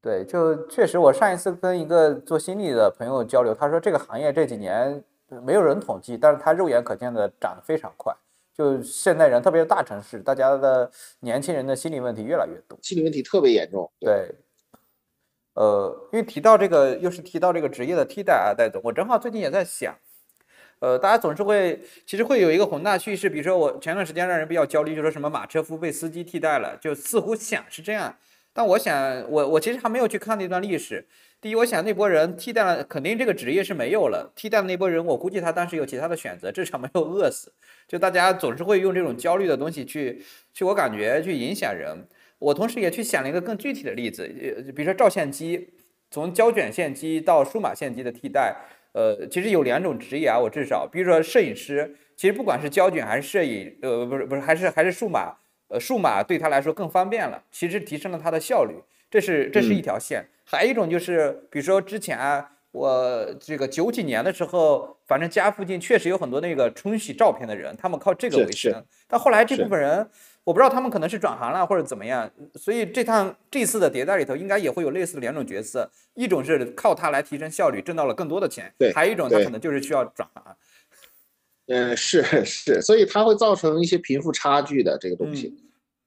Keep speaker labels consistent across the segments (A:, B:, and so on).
A: 对，就确实，我上一次跟一个做心理的朋友交流，他说这个行业这几年没有人统计，但是他肉眼可见的涨得非常快。就现代人，特别是大城市，大家的年轻人的心理问题越来越多，
B: 心理问题特别严重。
A: 对，呃，因为提到这个，又是提到这个职业的替代啊，戴总，我正好最近也在想，呃，大家总是会，其实会有一个宏大叙事，比如说我前段时间让人比较焦虑，就说什么马车夫被司机替代了，就似乎想是这样，但我想，我我其实还没有去看那段历史。第一，我想那波人替代了，肯定这个职业是没有了。替代的那波人，我估计他当时有其他的选择，至少没有饿死。就大家总是会用这种焦虑的东西去，去我感觉去影响人。我同时也去想了一个更具体的例子，呃，比如说照相机，从胶卷相机到数码相机的替代，呃，其实有两种职业啊，我至少，比如说摄影师，其实不管是胶卷还是摄影，呃，不是不是，还是还是数码，呃，数码对他来说更方便了，其实提升了他的效率，这是这是一条线。还有一种就是，比如说之前啊，我这个九几年的时候，反正家附近确实有很多那个冲洗照片的人，他们靠这个为生。但后来这部分人，我不知道他们可能是转行了或者怎么样。所以这趟这次的迭代里头，应该也会有类似的两种角色：一种是靠它来提升效率，挣到了更多的钱；还有一种他可能就是需要转行。
B: 嗯，是是，所以它会造成一些贫富差距的这个东西。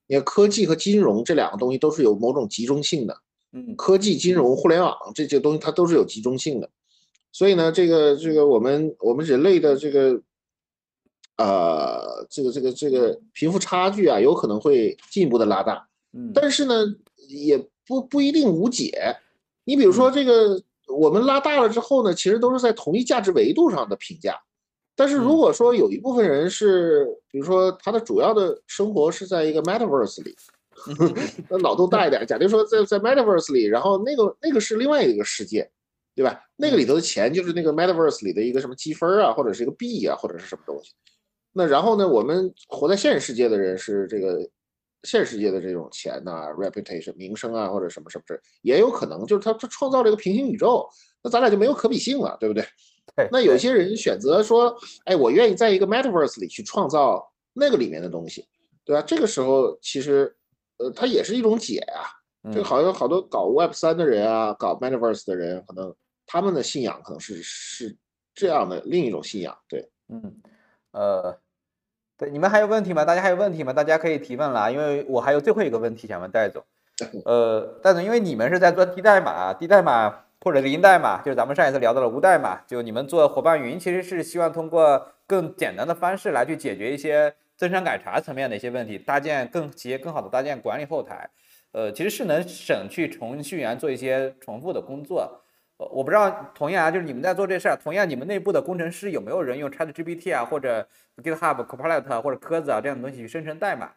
B: 你看，科技和金融这两个东西都是有某种集中性的。
A: 嗯，
B: 科技、金融、互联网这些东西，它都是有集中性的，所以呢，这个这个我们我们人类的这个，呃，这个这个这个贫富差距啊，有可能会进一步的拉大。
A: 嗯，
B: 但是呢，也不不一定无解。你比如说这个，我们拉大了之后呢，其实都是在同一价值维度上的评价。但是如果说有一部分人是，比如说他的主要的生活是在一个 metaverse 里。那脑洞大一点，假定说在在 Metaverse 里，然后那个那个是另外一个世界，对吧？那个里头的钱就是那个 Metaverse 里的一个什么积分啊，或者是一个币啊，或者是什么东西。那然后呢，我们活在现实世界的人是这个现实世界的这种钱呐，reputation 名声啊，或者什么什么这也有可能就是他他创造了一个平行宇宙，那咱俩就没有可比性了，对不对？那有些人选择说，哎，我愿意在一个 Metaverse 里去创造那个里面的东西，对吧？这个时候其实。呃，它也是一种解啊。这个好像好多搞 Web 三的人啊，搞 Metaverse 的人，可能他们的信仰可能是是这样的另一种信仰。对，
A: 嗯，呃，对，你们还有问题吗？大家还有问题吗？大家可以提问了，因为我还有最后一个问题想问戴总。呃，戴总，因为你们是在做低代码、低代码或者零代码，就是咱们上一次聊到了无代码，就你们做伙伴云，其实是希望通过更简单的方式来去解决一些。增删改查层面的一些问题，搭建更企业更好的搭建管理后台，呃，其实是能省去程序员做一些重复的工作。我不知道同样啊就是你们在做这事儿，同样你们内部的工程师有没有人用 ChatGPT 啊，或者 GitHub Copilot 或者科子啊这样的东西去生成代码？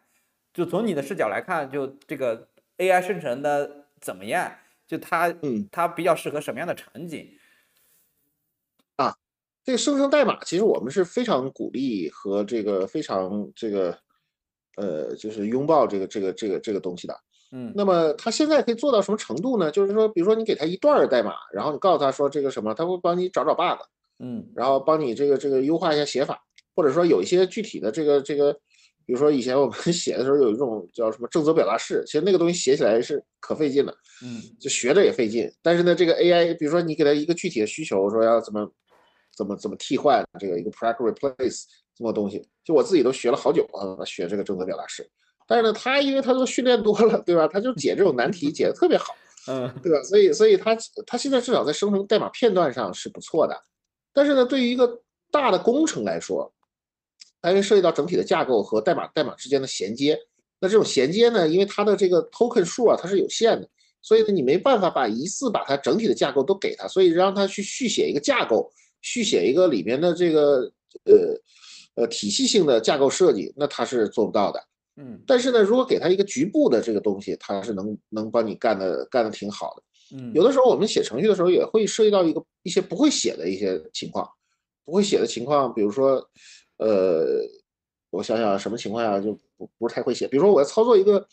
A: 就从你的视角来看，就这个 AI 生成的怎么样？就它，
B: 嗯，
A: 它比较适合什么样的场景？
B: 啊这个生成代码，其实我们是非常鼓励和这个非常这个，呃，就是拥抱这个这个这个这个东西的。
A: 嗯，
B: 那么它现在可以做到什么程度呢？就是说，比如说你给他一段代码，然后你告诉他说这个什么，他会帮你找找 bug，
A: 嗯，
B: 然后帮你这个这个优化一下写法，或者说有一些具体的这个这个，比如说以前我们 写的时候有一种叫什么正则表达式，其实那个东西写起来是可费劲的，
A: 嗯，
B: 就学着也费劲。但是呢，这个 AI，比如说你给他一个具体的需求，说要怎么。怎么怎么替换这个一个 prac replace 这么东西，就我自己都学了好久啊，学这个正则表达式。但是呢，他因为他都训练多了，对吧？他就解这种难题解的特别好，
A: 嗯，
B: 对吧？所以所以他他现在至少在生成代码片段上是不错的。但是呢，对于一个大的工程来说，因为涉及到整体的架构和代码代码之间的衔接，那这种衔接呢，因为它的这个 token 数啊，它是有限的，所以呢，你没办法把一次把它整体的架构都给它，所以让它去续写一个架构。续写一个里面的这个呃呃体系性的架构设计，那它是做不到的。
A: 嗯，
B: 但是呢，如果给它一个局部的这个东西，它是能能帮你干的干的挺好的。
A: 嗯，
B: 有的时候我们写程序的时候也会涉及到一个一些不会写的一些情况，不会写的情况，比如说呃，我想想什么情况下就不不是太会写，比如说我要操作一个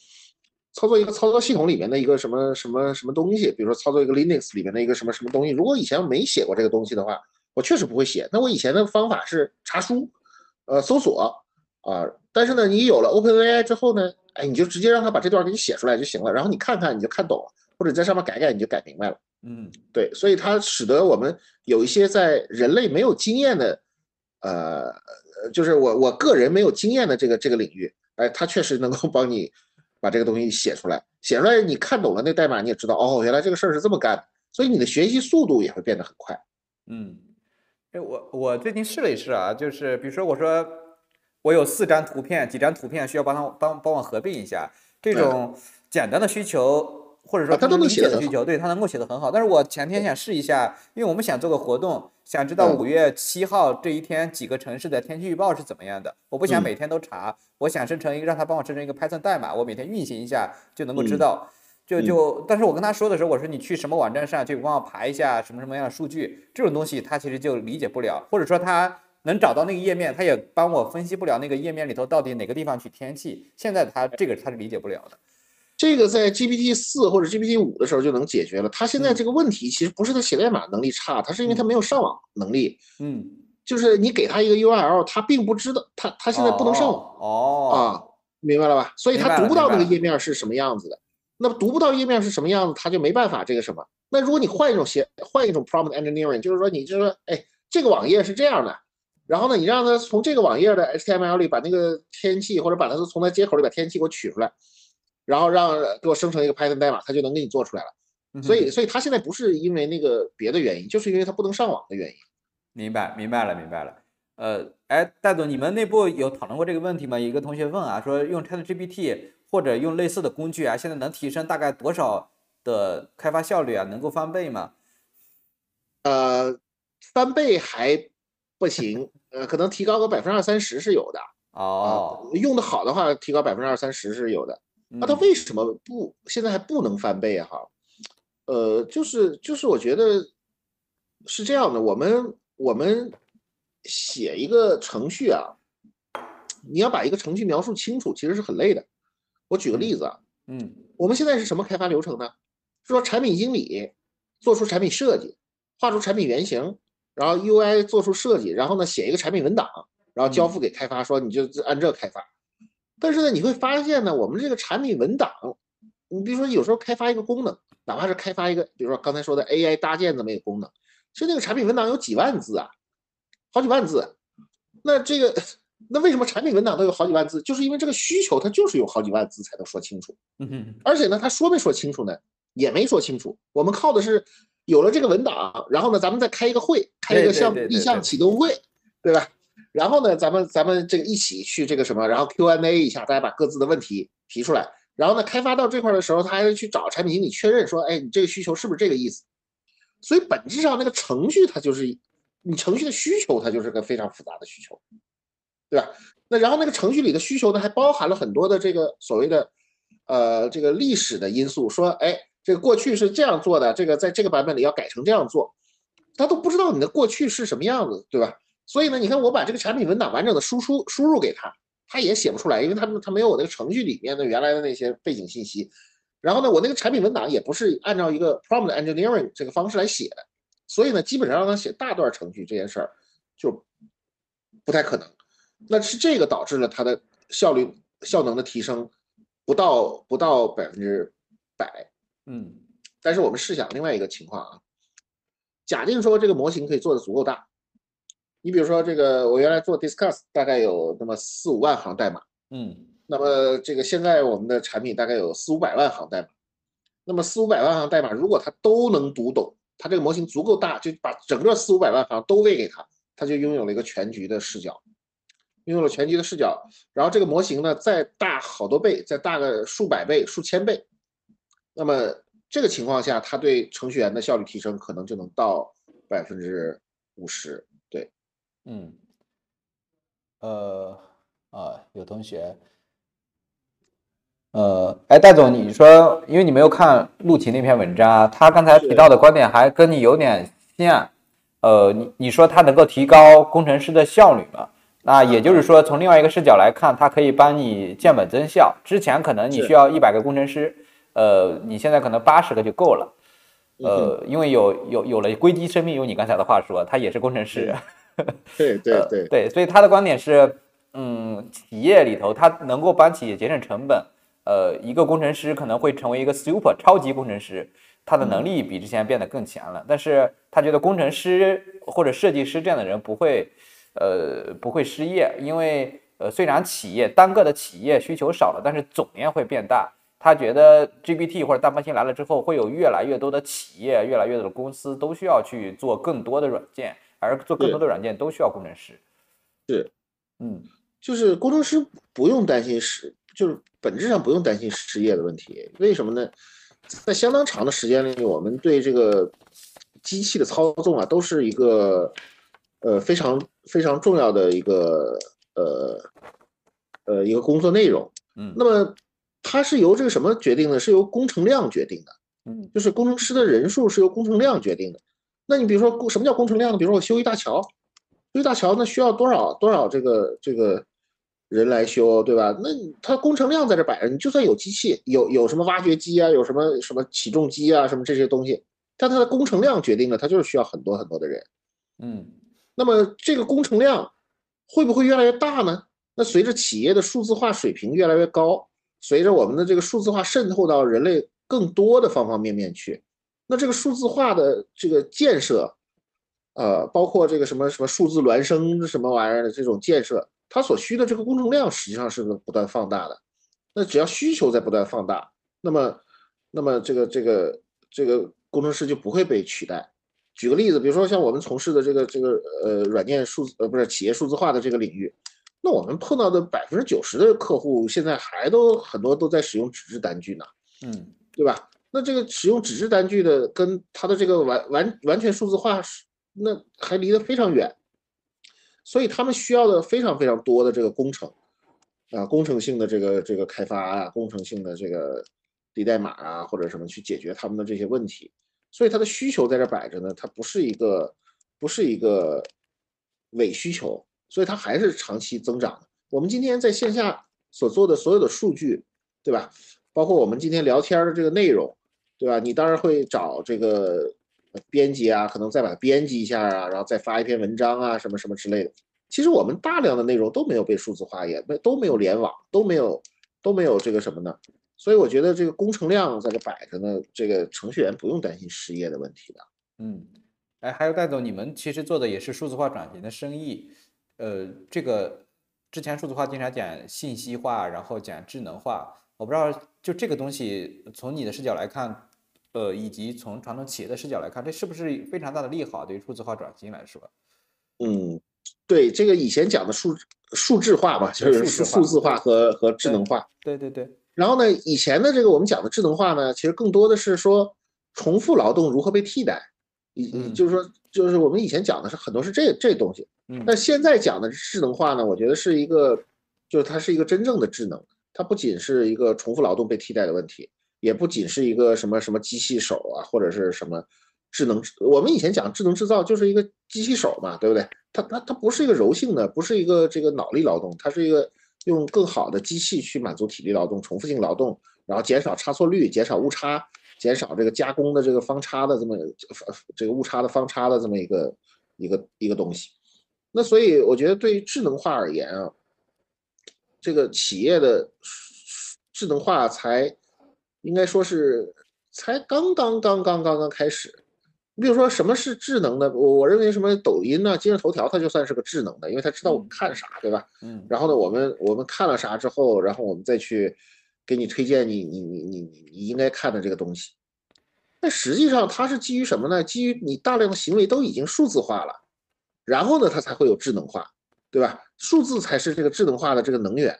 B: 操作一个操作系统里面的一个什么什么什么东西，比如说操作一个 Linux 里面的一个什么什么东西，如果以前没写过这个东西的话。我确实不会写，那我以前的方法是查书，呃，搜索啊。但是呢，你有了 OpenAI 之后呢，哎，你就直接让他把这段给你写出来就行了，然后你看看你就看懂了，或者在上面改改你就改明白了。
A: 嗯，
B: 对，所以它使得我们有一些在人类没有经验的，呃，就是我我个人没有经验的这个这个领域，哎，它确实能够帮你把这个东西写出来，写出来你看懂了那代码，你也知道哦，原来这个事儿是这么干的，所以你的学习速度也会变得很快。
A: 嗯，哎，我我最近试了一试啊，就是比如说我说我有四张图片，几张图片需要帮他帮帮我合并一下，这种简单的需求。或者说
B: 他都能
A: 写的需求，对他能够写的很好。但是我前天想试一下，因为我们想做个活动，想知道五月七号这一天几个城市的天气预报是怎么样的。我不想每天都查，我想生成一个，让他帮我生成一个 Python 代码，我每天运行一下就能够知道。就就，但是我跟他说的时候，我说你去什么网站上去帮我爬一下什么什么样的数据，这种东西他其实就理解不了，或者说他能找到那个页面，他也帮我分析不了那个页面里头到底哪个地方取天气。现在他这个他是理解不了的。
B: 这个在 GPT 四或者 GPT 五的时候就能解决了。他现在这个问题其实不是他写代码能力差，他是因为他没有上网能力。
A: 嗯，
B: 就是你给他一个 URL，他并不知道他他现在不能上网。
A: 哦
B: 啊，明白了吧？所以他读不到那个页面是什么样子的。那么读不到页面是什么样子，他就没办法这个什么。那如果你换一种写换一种 prompt engineering，就是说你就说，哎，这个网页是这样的，然后呢，你让他从这个网页的 HTML 里把那个天气，或者把它从它接口里把天气给我取出来。然后让给我生成一个 Python 代码，它就能给你做出来了。所以，所以它现在不是因为那个别的原因，就是因为它不能上网的原因。
A: 明白，明白了，明白了。呃，哎，戴总，你们内部有讨论过这个问题吗？一个同学问啊，说用 ChatGPT 或者用类似的工具啊，现在能提升大概多少的开发效率啊？能够翻倍吗？
B: 呃，翻倍还不行，呃，可能提高个百分之二三十是有的。
A: 哦，
B: 用的好的话，提高百分之二三十是有的。那它为什么不现在还不能翻倍啊？哈，呃，就是就是我觉得是这样的，我们我们写一个程序啊，你要把一个程序描述清楚，其实是很累的。我举个例子啊，
A: 嗯，
B: 我们现在是什么开发流程呢？是说产品经理做出产品设计，画出产品原型，然后 UI 做出设计，然后呢写一个产品文档，然后交付给开发，说你就按这开发。但是呢，你会发现呢，我们这个产品文档，你比如说有时候开发一个功能，哪怕是开发一个，比如说刚才说的 AI 搭建这么一个功能，其实那个产品文档有几万字啊，好几万字。那这个，那为什么产品文档都有好几万字？就是因为这个需求它就是有好几万字才能说清楚。
A: 嗯哼。
B: 而且呢，他说没说清楚呢？也没说清楚。我们靠的是有了这个文档，然后呢，咱们再开一个会，开一个项目立项启动会，对吧？然后呢，咱们咱们这个一起去这个什么，然后 Q&A 一下，大家把各自的问题提出来。然后呢，开发到这块的时候，他还得去找产品经理确认，说，哎，你这个需求是不是这个意思？所以本质上那个程序它就是你程序的需求，它就是个非常复杂的需求，对吧？那然后那个程序里的需求呢，还包含了很多的这个所谓的呃这个历史的因素，说，哎，这个过去是这样做的，这个在这个版本里要改成这样做，他都不知道你的过去是什么样子，对吧？所以呢，你看我把这个产品文档完整的输出输入给他，他也写不出来，因为他他没有我那个程序里面的原来的那些背景信息。然后呢，我那个产品文档也不是按照一个 prompt engineering 这个方式来写的，所以呢，基本上让他写大段程序这件事儿就不太可能。那是这个导致了他的效率效能的提升不到不到百分之百。
A: 嗯，
B: 但是我们试想另外一个情况啊，假定说这个模型可以做的足够大。你比如说这个，我原来做 Discuss 大概有那么四五万行代码，
A: 嗯，
B: 那么这个现在我们的产品大概有四五百万行代码，那么四五百万行代码如果它都能读懂，它这个模型足够大，就把整个四五百万行都喂给它，它就拥有了一个全局的视角，拥有了全局的视角，然后这个模型呢再大好多倍，再大个数百倍、数千倍，那么这个情况下，它对程序员的效率提升可能就能到百分之五十。
A: 嗯，呃，啊，有同学，呃，哎，戴总，你说，因为你没有看陆琪那篇文章，他刚才提到的观点还跟你有点像，呃，你你说他能够提高工程师的效率嘛？那也就是说，从另外一个视角来看，它可以帮你降本增效。之前可能你需要一百个工程师，呃，你现在可能八十个就够了，呃，因为有有有了硅基生命，用你刚才的话说，他也是工程师。
B: 对对对
A: 对，所以他的观点是，嗯，企业里头他能够帮企业节省成本，呃，一个工程师可能会成为一个 super 超级工程师，他的能力比之前变得更强了。但是他觉得工程师或者设计师这样的人不会，呃，不会失业，因为呃，虽然企业单个的企业需求少了，但是总量会变大。他觉得 GPT 或者大模型来了之后，会有越来越多的企业、越来越多的公司都需要去做更多的软件，而做更多的软件都需要工程师。
B: 是，
A: 嗯，
B: 就是工程师不用担心失，就是本质上不用担心失业的问题。为什么呢？在相当长的时间里，我们对这个机器的操纵啊，都是一个呃非常非常重要的一个呃呃一个工作内容。
A: 嗯，
B: 那么。它是由这个什么决定的？是由工程量决定的，
A: 嗯，
B: 就是工程师的人数是由工程量决定的。那你比如说工什么叫工程量呢？比如说我修一大桥，修一大桥那需要多少多少这个这个人来修，对吧？那它工程量在这摆着，你就算有机器，有有什么挖掘机啊，有什么什么起重机啊，什么这些东西，但它的工程量决定了，它就是需要很多很多的人，
A: 嗯。
B: 那么这个工程量会不会越来越大呢？那随着企业的数字化水平越来越高。随着我们的这个数字化渗透到人类更多的方方面面去，那这个数字化的这个建设，呃，包括这个什么什么数字孪生什么玩意儿的这种建设，它所需的这个工程量实际上是不断放大的。那只要需求在不断放大，那么，那么这个这个这个工程师就不会被取代。举个例子，比如说像我们从事的这个这个呃软件数字呃不是企业数字化的这个领域。那我们碰到的百分之九十的客户，现在还都很多都在使用纸质单据呢，
A: 嗯，
B: 对吧？那这个使用纸质单据的，跟它的这个完完完全数字化是，那还离得非常远，所以他们需要的非常非常多的这个工程，啊，工程性的这个这个开发啊，工程性的这个低代码啊，或者什么去解决他们的这些问题，所以它的需求在这摆着呢，它不是一个不是一个伪需求。所以它还是长期增长的。我们今天在线下所做的所有的数据，对吧？包括我们今天聊天的这个内容，对吧？你当然会找这个编辑啊，可能再把它编辑一下啊，然后再发一篇文章啊，什么什么之类的。其实我们大量的内容都没有被数字化，也没都没有联网，都没有都没有这个什么呢？所以我觉得这个工程量在这摆着呢，这个程序员不用担心失业的问题的。
A: 嗯，哎，还有戴总，你们其实做的也是数字化转型的生意。呃，这个之前数字化经常讲信息化，然后讲智能化，我不知道就这个东西从你的视角来看，呃，以及从传统企业的视角来看，这是不是非常大的利好对于数字化转型来说？
B: 嗯，对，这个以前讲的数数字化嘛，就是数数字化和和智能化。
A: 对对对。
B: 然后呢，以前的这个我们讲的智能化呢，其实更多的是说重复劳动如何被替代，以就是说就是我们以前讲的是很多是这这东西。但现在讲的智能化呢，我觉得是一个，就是它是一个真正的智能，它不仅是一个重复劳动被替代的问题，也不仅是一个什么什么机器手啊，或者是什么智能。我们以前讲智能制造就是一个机器手嘛，对不对？它它它不是一个柔性的，不是一个这个脑力劳动，它是一个用更好的机器去满足体力劳动、重复性劳动，然后减少差错率、减少误差、减少这个加工的这个方差的这么这个误差的方差的这么一个一个一个东西。那所以我觉得，对于智能化而言啊，这个企业的智能化才应该说是才刚刚刚刚刚刚开始。你比如说，什么是智能的？我我认为什么抖音呢、今日头条，它就算是个智能的，因为它知道我们看啥，对吧？
A: 嗯。
B: 然后呢，我们我们看了啥之后，然后我们再去给你推荐你你你你你应该看的这个东西。那实际上它是基于什么呢？基于你大量的行为都已经数字化了。然后呢，它才会有智能化，对吧？数字才是这个智能化的这个能源。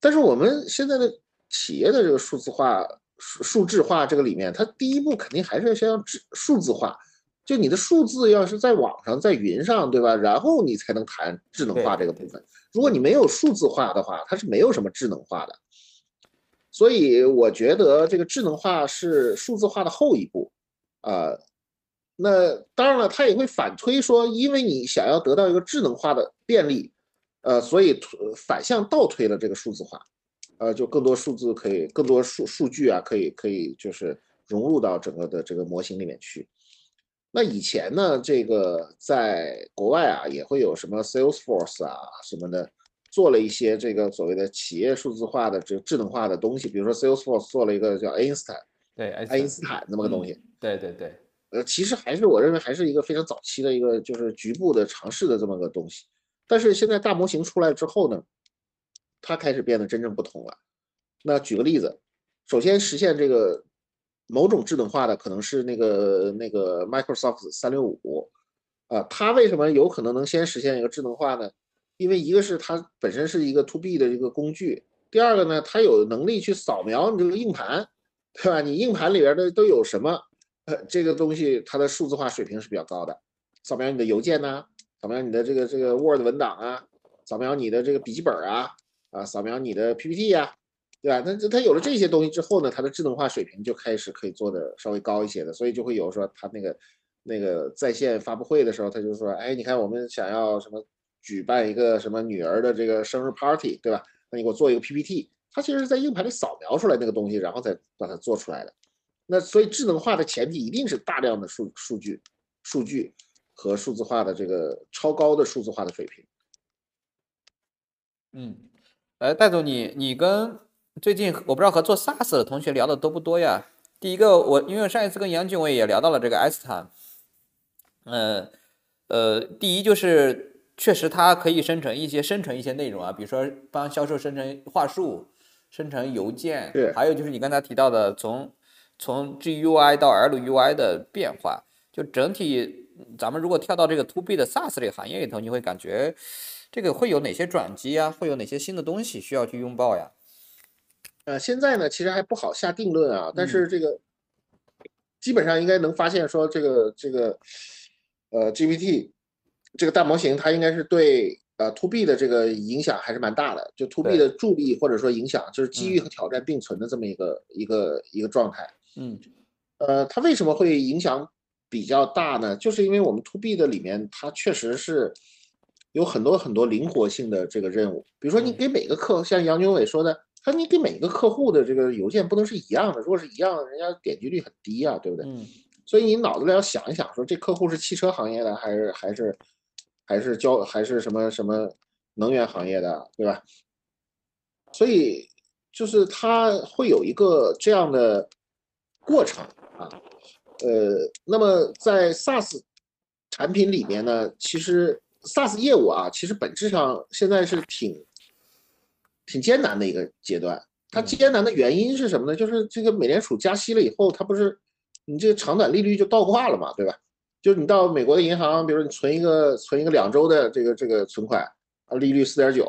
B: 但是我们现在的企业的这个数字化、数数字化这个里面，它第一步肯定还是要先要智数字化。就你的数字要是在网上、在云上，对吧？然后你才能谈智能化这个部分。如果你没有数字化的话，它是没有什么智能化的。所以我觉得这个智能化是数字化的后一步，啊。那当然了，他也会反推说，因为你想要得到一个智能化的便利，呃，所以反向倒推了这个数字化，呃，就更多数字可以，更多数数据啊，可以可以就是融入到整个的这个模型里面去。那以前呢，这个在国外啊，也会有什么 Salesforce 啊什么的，做了一些这个所谓的企业数字化的这智能化的东西，比如说 Salesforce 做了一个叫爱因斯坦，
A: 对，
B: 爱因斯坦那么个东西。
A: 对对对，
B: 呃，其实还是我认为还是一个非常早期的一个就是局部的尝试的这么个东西。但是现在大模型出来之后呢，它开始变得真正不同了。那举个例子，首先实现这个某种智能化的可能是那个那个 Microsoft 三六五，啊，它为什么有可能能先实现一个智能化呢？因为一个是它本身是一个 To B 的一个工具，第二个呢，它有能力去扫描你这个硬盘，对吧？你硬盘里边的都有什么？呃，这个东西它的数字化水平是比较高的，扫描你的邮件呐，扫描你的这个这个 Word 文档啊，扫描你的这个笔记本啊，啊，扫描你的 PPT 呀，对吧？那它有了这些东西之后呢，它的智能化水平就开始可以做的稍微高一些的，所以就会有说它那个那个在线发布会的时候，他就说，哎，你看我们想要什么举办一个什么女儿的这个生日 party，对吧？那你给我做一个 PPT，它其实是在硬盘里扫描出来那个东西，然后再把它做出来的。那所以智能化的前提一定是大量的数数据、数据和数字化的这个超高的数字化的水平。
A: 嗯，哎，戴总，你你跟最近我不知道和做 SaaS 的同学聊的多不多呀？第一个，我因为上一次跟杨俊伟也聊到了这个 S 坦，呃呃，第一就是确实它可以生成一些生成一些内容啊，比如说帮销售生成话术、生成邮件，还有就是你刚才提到的从从 GUI 到 LUI 的变化，就整体咱们如果跳到这个 To B 的 SaaS 这个行业里头，你会感觉这个会有哪些转机啊？会有哪些新的东西需要去拥抱呀？
B: 呃，现在呢，其实还不好下定论啊，但是这个基本上应该能发现说，这个这个呃 GPT 这个大模型，它应该是对呃 To B 的这个影响还是蛮大的，就 To B 的助力或者说影响，就是机遇和挑战并存的这么一个一个一个状态。
A: 嗯，
B: 呃，它为什么会影响比较大呢？就是因为我们 To B 的里面，它确实是有很多很多灵活性的这个任务，比如说你给每个客，像杨军伟说的。他你给每个客户的这个邮件不能是一样的，如果是一样的，人家点击率很低啊，对不对？
A: 嗯。
B: 所以你脑子里要想一想，说这客户是汽车行业的，还是还是还是交还是什么什么能源行业的，对吧？所以就是它会有一个这样的过程啊。呃，那么在 SaaS 产品里面呢，其实 SaaS 业务啊，其实本质上现在是挺。挺艰难的一个阶段，它艰难的原因是什么呢？就是这个美联储加息了以后，它不是你这个长短利率就倒挂了嘛，对吧？就是你到美国的银行，比如说你存一个存一个两周的这个这个存款啊，利率四点九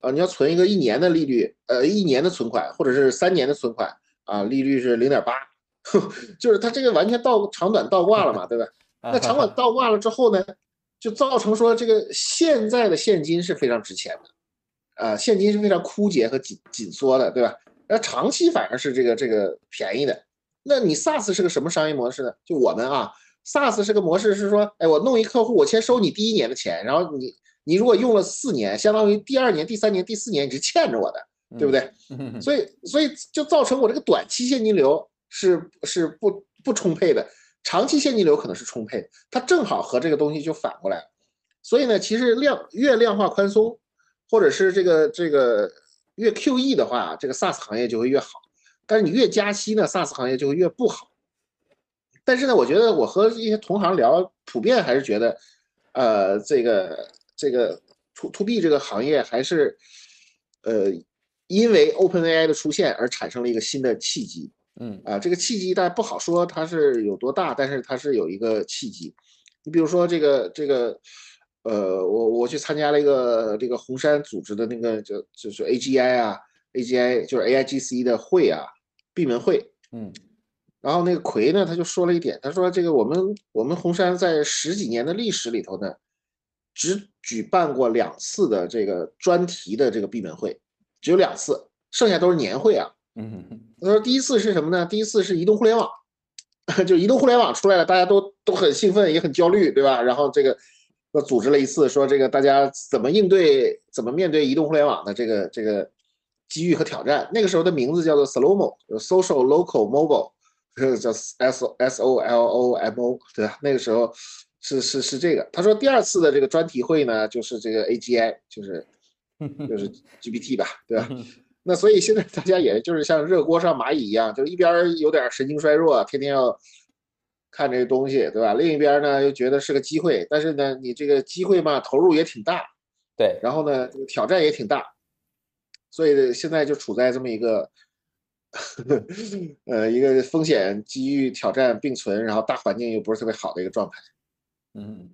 B: 啊，你要存一个一年的利率，呃，一年的存款或者是三年的存款啊，利率是零点八，就是它这个完全倒长短倒挂了嘛，对吧？那长短倒挂了之后呢，就造成说这个现在的现金是非常值钱的。啊，现金是非常枯竭和紧紧缩的，对吧？那长期反而是这个这个便宜的。那你 SaaS 是个什么商业模式呢？就我们啊，SaaS 是个模式是说，哎，我弄一客户，我先收你第一年的钱，然后你你如果用了四年，相当于第二年、第三年、第四年你是欠着我的，对不对？所以所以就造成我这个短期现金流是是不不充沛的，长期现金流可能是充沛，它正好和这个东西就反过来了。所以呢，其实量越量化宽松。或者是这个这个越 QE 的话，这个 SaaS 行业就会越好，但是你越加息呢，SaaS 行业就会越不好。但是呢，我觉得我和一些同行聊，普遍还是觉得，呃，这个这个 To To B 这个行业还是，呃，因为 OpenAI 的出现而产生了一个新的契机。
A: 嗯
B: 啊，这个契机但不好说它是有多大，但是它是有一个契机。你比如说这个这个。呃，我我去参加了一个这个红杉组织的那个就就是 AGI 啊，AGI 就是 AIGC 的会啊，闭门会。
A: 嗯，
B: 然后那个奎呢，他就说了一点，他说这个我们我们红杉在十几年的历史里头呢，只举办过两次的这个专题的这个闭门会，只有两次，剩下都是年会啊。
A: 嗯，
B: 他说第一次是什么呢？第一次是移动互联网，就移动互联网出来了，大家都都很兴奋，也很焦虑，对吧？然后这个。说组织了一次，说这个大家怎么应对、怎么面对移动互联网的这个这个机遇和挑战。那个时候的名字叫做 SLOMO，Social Local Mobile，叫 S S O L O M O，对吧？那个时候是是是这个。他说第二次的这个专题会呢，就是这个 AGI，就是就是 GPT 吧，对吧？那所以现在大家也就是像热锅上蚂蚁一样，就是一边有点神经衰弱，天天要看这个东西，对吧？另一边呢又觉得是个机会，但是呢，你这个机会嘛，投入也挺大，
A: 对，
B: 然后呢，挑战也挺大，所以现在就处在这么一个，呃，一个风险、机遇、挑战并存，然后大环境又不是特别好的一个状态。
A: 嗯，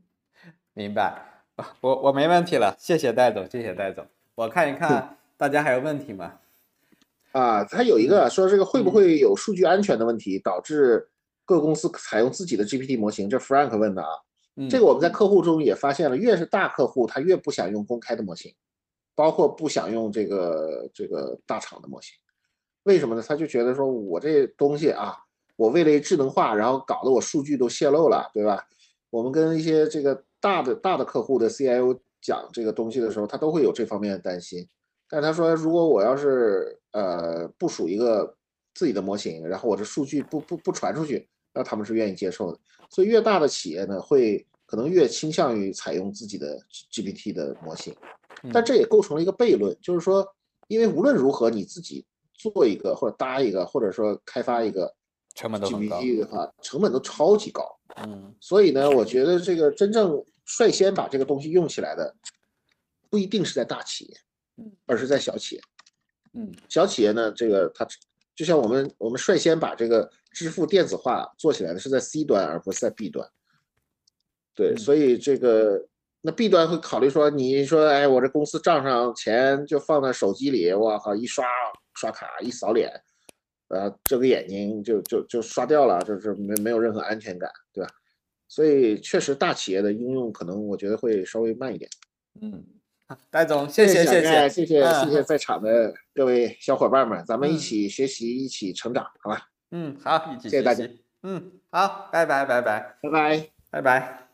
A: 明白，我我没问题了，谢谢戴总，谢谢戴总，我看一看 大家还有问题吗？
B: 啊，它有一个说这个会不会有数据安全的问题，导致各公司采用自己的 GPT 模型？这 Frank 问的啊。这个我们在客户中也发现了，越是大客户，他越不想用公开的模型，包括不想用这个这个大厂的模型。为什么呢？他就觉得说我这东西啊，我为了智能化，然后搞得我数据都泄露了，对吧？我们跟一些这个大的大的客户的 CIO 讲这个东西的时候，他都会有这方面的担心。但他说，如果我要是呃部署一个自己的模型，然后我这数据不不不传出去，那他们是愿意接受的。所以越大的企业呢，会可能越倾向于采用自己的 GPT 的模型。但这也构成了一个悖论，就是说，因为无论如何你自己做一个或者搭一个，或者说开发一个
A: 成本都很高
B: GPT 的话，成本都超级高。
A: 嗯，
B: 所以呢，我觉得这个真正率先把这个东西用起来的，不一定是在大企业。而是在小企业，
A: 嗯，
B: 小企业呢，这个它就像我们我们率先把这个支付电子化做起来的是在 C 端，而不是在 B 端。对，所以这个那 B 端会考虑说，你说，哎，我这公司账上钱就放在手机里，我靠，一刷刷卡一扫脸，呃，这个眼睛就就就刷掉了，就是没没有任何安全感，对吧？所以确实大企业的应用可能我觉得会稍微慢一点。
A: 嗯。戴总，谢谢谢
B: 谢谢谢谢谢在场的各位小伙伴们，咱们一起学习，一起成长，好吧？
A: 嗯，好，一起
B: 谢谢大家。
A: 嗯，好，拜拜拜拜
B: 拜拜
A: 拜拜。